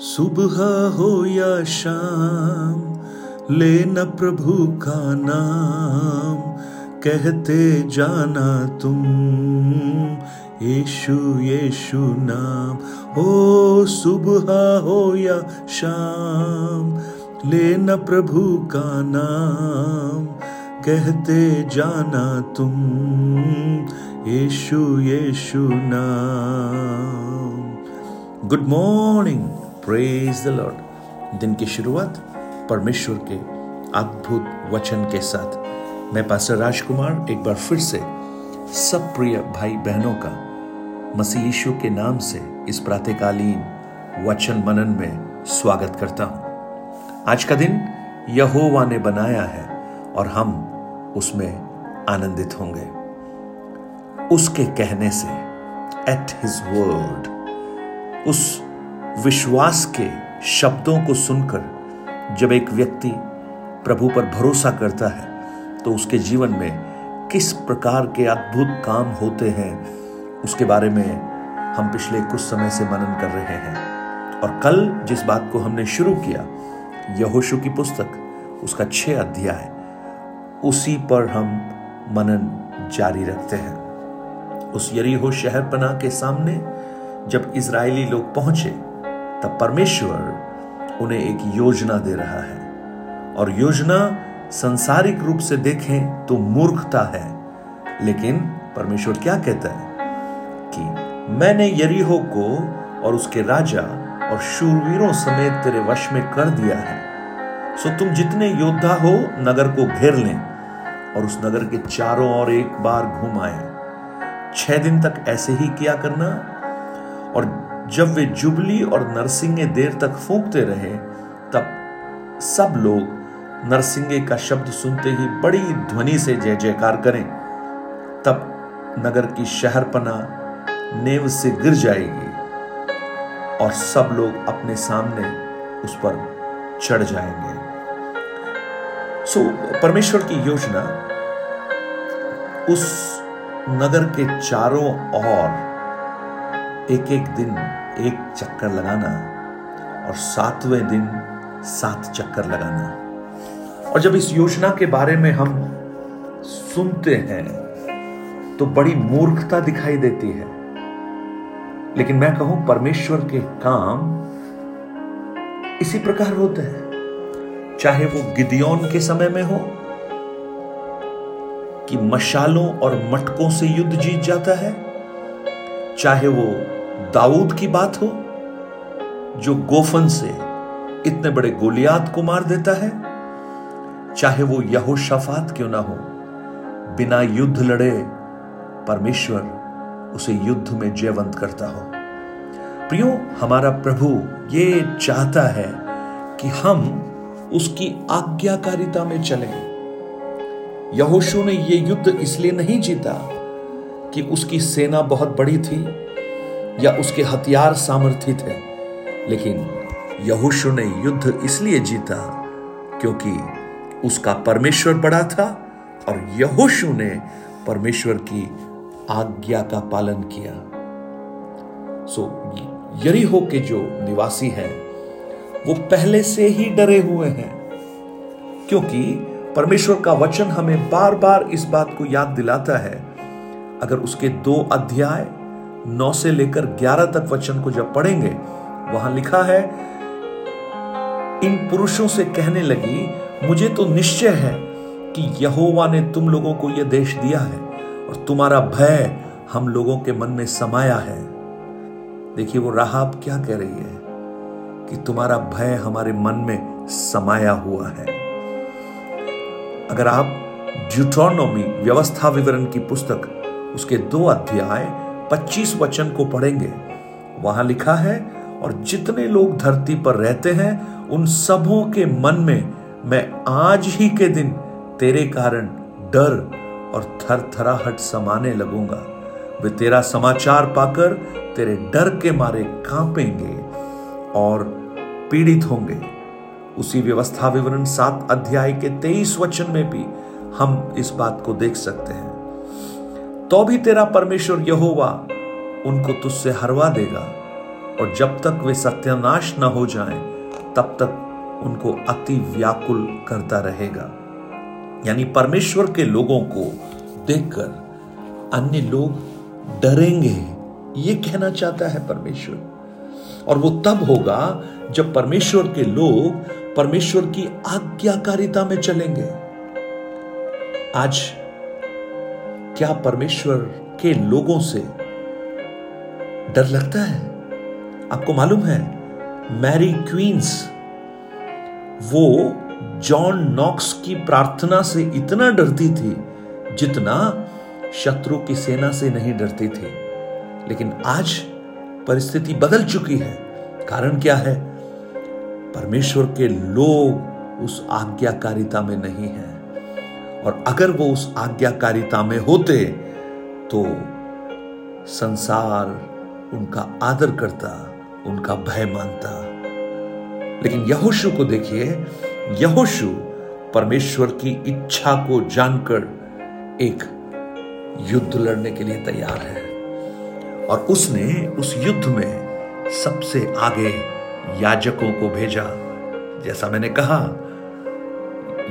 सुबह हो या शाम, लेना प्रभु का नाम। कहते जाना तुम, यीशु यीशु नाम। ओ, सुबह हो या शाम, लेना प्रभु का नाम। कहते जाना तुम, यीशु यीशु नाम। Good morning praise the lord दिन की शुरुआत परमेश्वर के अद्भुत वचन के साथ। मैं पास्टर राजकुमार एक बार फिर से सब प्रिय भाई बहनों का मसीह यीशु के नाम से इस प्रातकालीन वचन मनन में स्वागत करता हूँ। आज का दिन यहोवा ने बनाया है और हम उसमें आनंदित होंगे। उसके कहने से एट हिज वर्ड उस विश्वास के शब्दों को सुनकर जब एक व्यक्ति प्रभु पर भरोसा करता है तो उसके जीवन में किस प्रकार के अद्भुत काम होते हैं, उसके बारे में हम पिछले कुछ समय से मनन कर रहे हैं। और कल जिस बात को हमने शुरू किया, यहोशु की पुस्तक, उसका छह अध्याय, उसी पर हम मनन जारी रखते हैं। उस यरीहो शहर पना के सामने जब इज़राइली लोग पहुँचे तब परमेश्वर उन्हें एक योजना दे रहा है। और योजना संसारिक रूप से देखें तो मूर्खता है। लेकिन परमेश्वर क्या कहता है? कि मैंने यरीहो को और उसके राजा और शूरवीरों समेत तेरे वश में कर दिया है। सो तुम जितने योद्धा हो, नगर को घेर लें और उस नगर के चारों ओर एक बार घूम आए छह दिन तक ऐसे ही किया करना और जब वे जुबली और नरसिंगे देर तक फूंकते रहे, तब सब लोग नरसिंगे का शब्द सुनते ही बड़ी ध्वनि से जय जयकार करें। तब नगर की शहरपना नेव से गिर जाएगी और सब लोग अपने सामने उस पर चढ़ जाएँगे। सो, परमेश्वर की योजना उस नगर के चारों ओर एक एक दिन एक चक्कर लगाना और सातवें दिन सात चक्कर लगाना। और जब इस योजना के बारे में हम सुनते हैं तो बड़ी मूर्खता दिखाई देती है। लेकिन मैं कहूँ, परमेश्वर के काम इसी प्रकार होते हैं। चाहे वो गिदियोन के समय में हो, कि मशालों और मटकों से युद्ध जीत जाता है, चाहे वो दाऊद की बात हो, जो गोफन से इतने बड़े गोलियात को मार देता है, चाहे वो यहोशाफात क्यों ना हो, बिना युद्ध लड़े परमेश्वर उसे युद्ध में जयवंत करता हो। प्रियो, हमारा प्रभु ये चाहता है कि हम उसकी आज्ञाकारिता में चलें। यहोशु ने ये युद्ध इसलिए नहीं जीता कि उसकी सेना बहुत बड़ी थी या उसके हथियार सामर्थ्य थे। लेकिन यहोशु ने युद्ध इसलिए जीता क्योंकि उसका परमेश्वर बड़ा था और यहोशु ने परमेश्वर की आज्ञा का पालन किया। सो, यरीहो के जो निवासी हैं, वो पहले से ही डरे हुए हैं। क्योंकि परमेश्वर का वचन हमें बार बार इस बात को याद दिलाता है, अगर उसके दो अध्याय नौ से लेकर ग्यारह तक वचन को जब पढ़ेंगे, वहाँ लिखा है, इन पुरुषों से कहने लगी, मुझे तो निश्चय है कि यहोवा ने तुम लोगों को यह देश दिया है और तुम्हारा भय हम लोगों के मन में समाया है। देखिए, वो राहब क्या कह रही है कि तुम्हारा भय हमारे मन में समाया हुआ है। अगर आप ड्यूट्रोनोमी व्यवस्था विवरण की पुस्तक, उसके दो अध्याय 25 वचन को पढ़ेंगे। वहाँ लिखा है, और जितने लोग धरती पर रहते हैं, उन सबों के मन में मैं आज ही के दिन तेरे कारण डर और थरथराहट समाने लगूँगा। वे तेरा समाचार पाकर तेरे डर के मारे कांपेंगे और पीड़ित होंगे। उसी व्यवस्था विवरण सात अध्याय के तेईस वचन में भी हम इस बात को देख सकते हैं। तो भी तेरा परमेश्वर यहोवा उनको तुझसे हरवा देगा। और जब तक वे सत्यानाश न हो जाएँ, तब तक उनको अति व्याकुल करता रहेगा। यानी परमेश्वर के लोगों को देखकर अन्य लोग डरेंगे। ये कहना चाहता है परमेश्वर। और वो तब होगा जब परमेश्वर के लोग परमेश्वर की आज्ञाकारिता में चलेंगे। आज क्या परमेश्वर के लोगों से डर लगता है? आपको मालूम है, मैरी क्वींस, वो जॉन नॉक्स की प्रार्थना से इतना डरती थी जितना शत्रु की सेना से नहीं डरती थी। लेकिन आज परिस्थिति बदल चुकी है। कारण क्या है? परमेश्वर के लोग उस आज्ञाकारिता में नहीं है। और अगर वो उस आज्ञाकारिता में होते तो संसार उनका आदर करता, उनका भय मानता। लेकिन यहोशु को देखिए, यहोशु परमेश्वर की इच्छा को जानकर एक युद्ध लड़ने के लिए तैयार है। और उसने उस युद्ध में सबसे आगे याजकों को भेजा। जैसा मैंने कहा,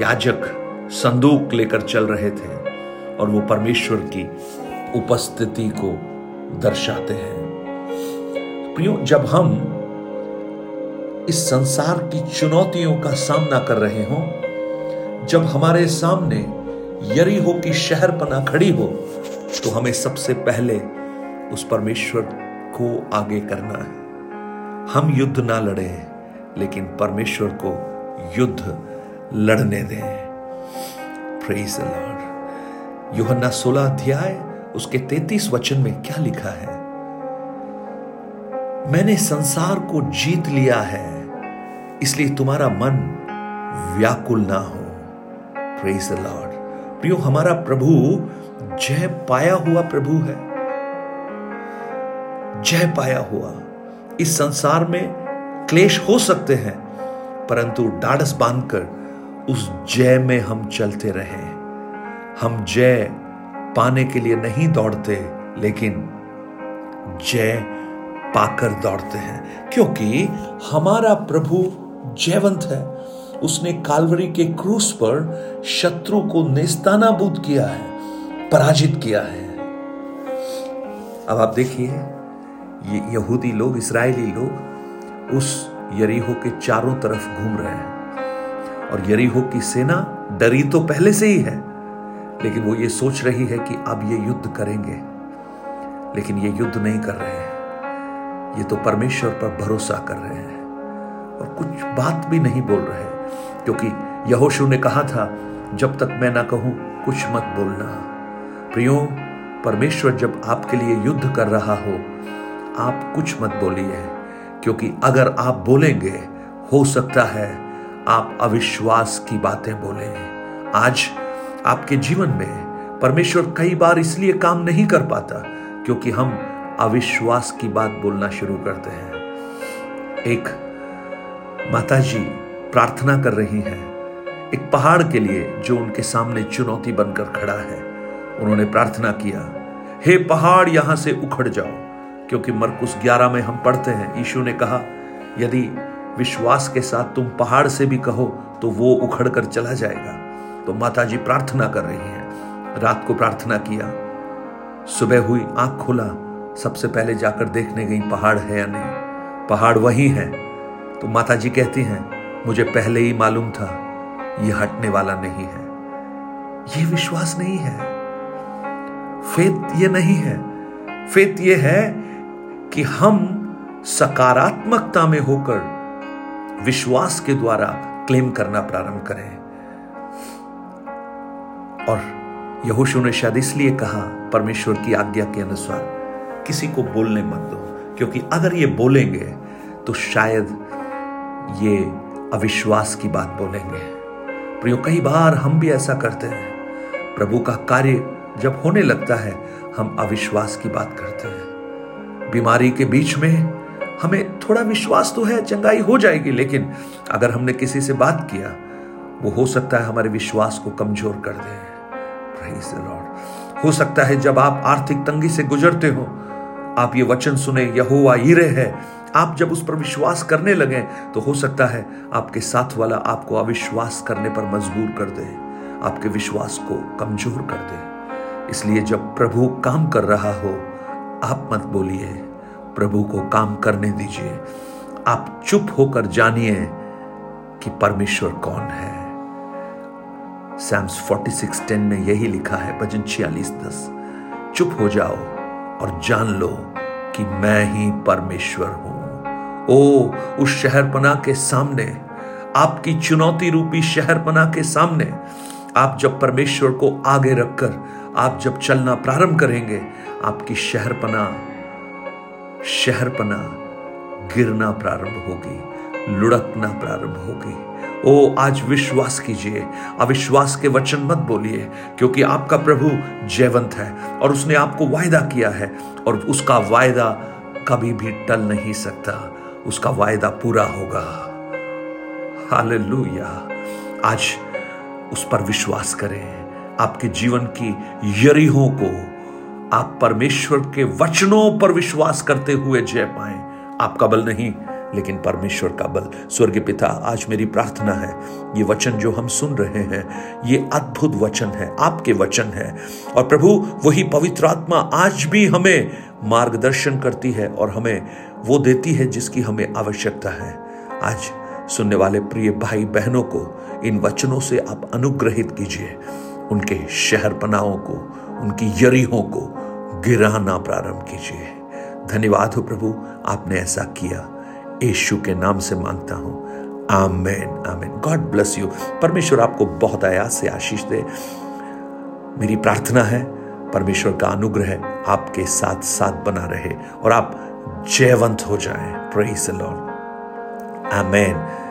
याजक संदूक लेकर चल रहे थे और वो परमेश्वर की उपस्थिति को दर्शाते हैं। प्रियो, जब हम इस संसार की चुनौतियों का सामना कर रहे हो, जब हमारे सामने यरी हो की शहर पना खड़ी हो तो हमें सबसे पहले उस परमेश्वर को आगे करना है। हम युद्ध ना लड़े, लेकिन परमेश्वर को युद्ध लड़ने दें। प्रेज द लॉर्ड यूहन्ना 16 अध्याय, उसके 33 वचन में क्या लिखा है? मैंने संसार को जीत लिया है, इसलिए तुम्हारा मन व्याकुल ना हो। प्रेज द लॉर्ड प्रियो, हमारा प्रभु जय पाया हुआ प्रभु है। जय पाया हुआ। इस संसार में क्लेश हो सकते हैं, परंतु डाढ़स बांधकर उस जय में हम चलते रहे। हम जय पाने के लिए नहीं दौड़ते, लेकिन जय पाकर दौड़ते हैं। क्योंकि हमारा प्रभु जयवंत है। उसने कालवरी के क्रूस पर शत्रु को नेस्तानाबूद किया है, पराजित किया है। अब आप देखिए, ये यहूदी लोग, इसराइली लोग उस यरीहो के चारों तरफ़ घूम रहे हैं। और यरीहो की सेना डरी तो पहले से ही है, लेकिन वो ये सोच रही है कि अब ये युद्ध करेंगे। लेकिन ये युद्ध नहीं कर रहे हैं। ये तो परमेश्वर पर भरोसा कर रहे हैं। और कुछ बात भी नहीं बोल रहे, क्योंकि यहोशु ने कहा था, जब तक मैं ना कहूँ, कुछ मत बोलना। प्रियो, परमेश्वर जब आपके लिए युद्ध कर रहा हो, आप कुछ मत बोलिए, क्योंकि अगर आप बोलेंगे, हो सकता है आप अविश्वास की बातें बोले आज आपके जीवन में परमेश्वर कई बार इसलिए काम नहीं कर पाता क्योंकि हम अविश्वास की बात बोलना शुरू करते हैं। एक माताजी प्रार्थना कर रही हैं। एक पहाड़ के लिए जो उनके सामने चुनौती बनकर खड़ा है। उन्होंने प्रार्थना किया, हे पहाड़, यहाँ से उखड़ जाओ, क्योंकि मरकुस 11 में हम पढ़ते हैं। यीशु ने कहा, यदि विश्वास के साथ तुम पहाड़ से भी कहो तो वो उखड़ कर चला जाएगा। तो माता जी प्रार्थना कर रही हैं। रात को प्रार्थना किया। सुबह हुई, आँख खुला। सबसे पहले जाकर देखने गई पहाड़ है या नहीं। पहाड़ वही है। तो माता जी कहती हैं, मुझे पहले ही मालूम था यह हटने वाला नहीं है। यह विश्वास नहीं है। फेत ये नहीं है। फेत ये है कि हम सकारात्मकता में होकर विश्वास के द्वारा क्लेम करना प्रारंभ करें। और यहोशु ने शायद इसलिए कहा, परमेश्वर की आज्ञा के अनुसार, किसी को बोलने मत दो, क्योंकि अगर ये बोलेंगे तो शायद ये अविश्वास की बात बोलेंगे। प्रियो, कई बार हम भी ऐसा करते हैं। प्रभु का कार्य जब होने लगता है, हम अविश्वास की बात करते हैं। बीमारी के बीच में हमें थोड़ा विश्वास तो है, चंगाई हो जाएगी, लेकिन अगर हमने किसी से बात किया, वो हो सकता है हमारे विश्वास को कमज़ोर कर दे। लॉर्ड हो सकता है जब आप आर्थिक तंगी से गुजरते हो, आप ये वचन सुने, यहोवा ईरे है, आप जब उस पर विश्वास करने लगे तो हो सकता है आपके साथ वाला आपको अविश्वास करने पर मजबूर कर दे, आपके विश्वास को कमज़ोर कर दे। इसलिए जब प्रभु काम कर रहा हो, आप मत बोलिए प्रभु को काम करने दीजिए। आप चुप होकर जानिए कि परमेश्वर कौन है। सैम्स 46:10 में यही लिखा है, भजन छियालीस दस। चुप हो जाओ और जान लो कि मैं ही परमेश्वर हूँ। ओ, उस शहरपना के सामने, आपकी चुनौती रूपी शहरपना के सामने, आप जब परमेश्वर को आगे रखकर, आप जब चलना प्रारंभ करेंगे, आपकी शहरपना शहरपना गिरना प्रारंभ होगी, लुढ़कना प्रारंभ होगी। ओ, आज विश्वास कीजिए, अविश्वास के वचन मत बोलिए, क्योंकि आपका प्रभु जयवंत है और उसने आपको वायदा किया है और उसका वायदा कभी भी टल नहीं सकता, उसका वायदा पूरा होगा। हालेलुया। आज उस पर विश्वास करें, आपके जीवन की यरीहों को आप परमेश्वर के वचनों पर विश्वास करते हुए जय पाए। आपका बल नहीं, लेकिन परमेश्वर का बल स्वर्ग पिता, आज मेरी प्रार्थना है, ये वचन जो हम सुन रहे हैं, ये अद्भुत वचन है, आपके वचन है। और प्रभु, वही पवित्र आत्मा आज भी हमें मार्गदर्शन करती है और हमें वो देती है जिसकी हमें आवश्यकता है। आज सुनने वाले प्रिय भाई बहनों को इन वचनों से आप अनुग्रहित कीजिए। उनके शहर को, उनकी यरीहों को गिराना प्रारंभ कीजिए। धन्यवाद हो प्रभु, आपने ऐसा किया। यीशु के नाम से माँगता हूँ। आमेन आमेन। God bless you. परमेश्वर आपको बहुत आयास से आशीष दे। मेरी प्रार्थना है, परमेश्वर का अनुग्रह आपके साथ साथ बना रहे और आप जयवंत हो जाएँ। Praise the lord amen.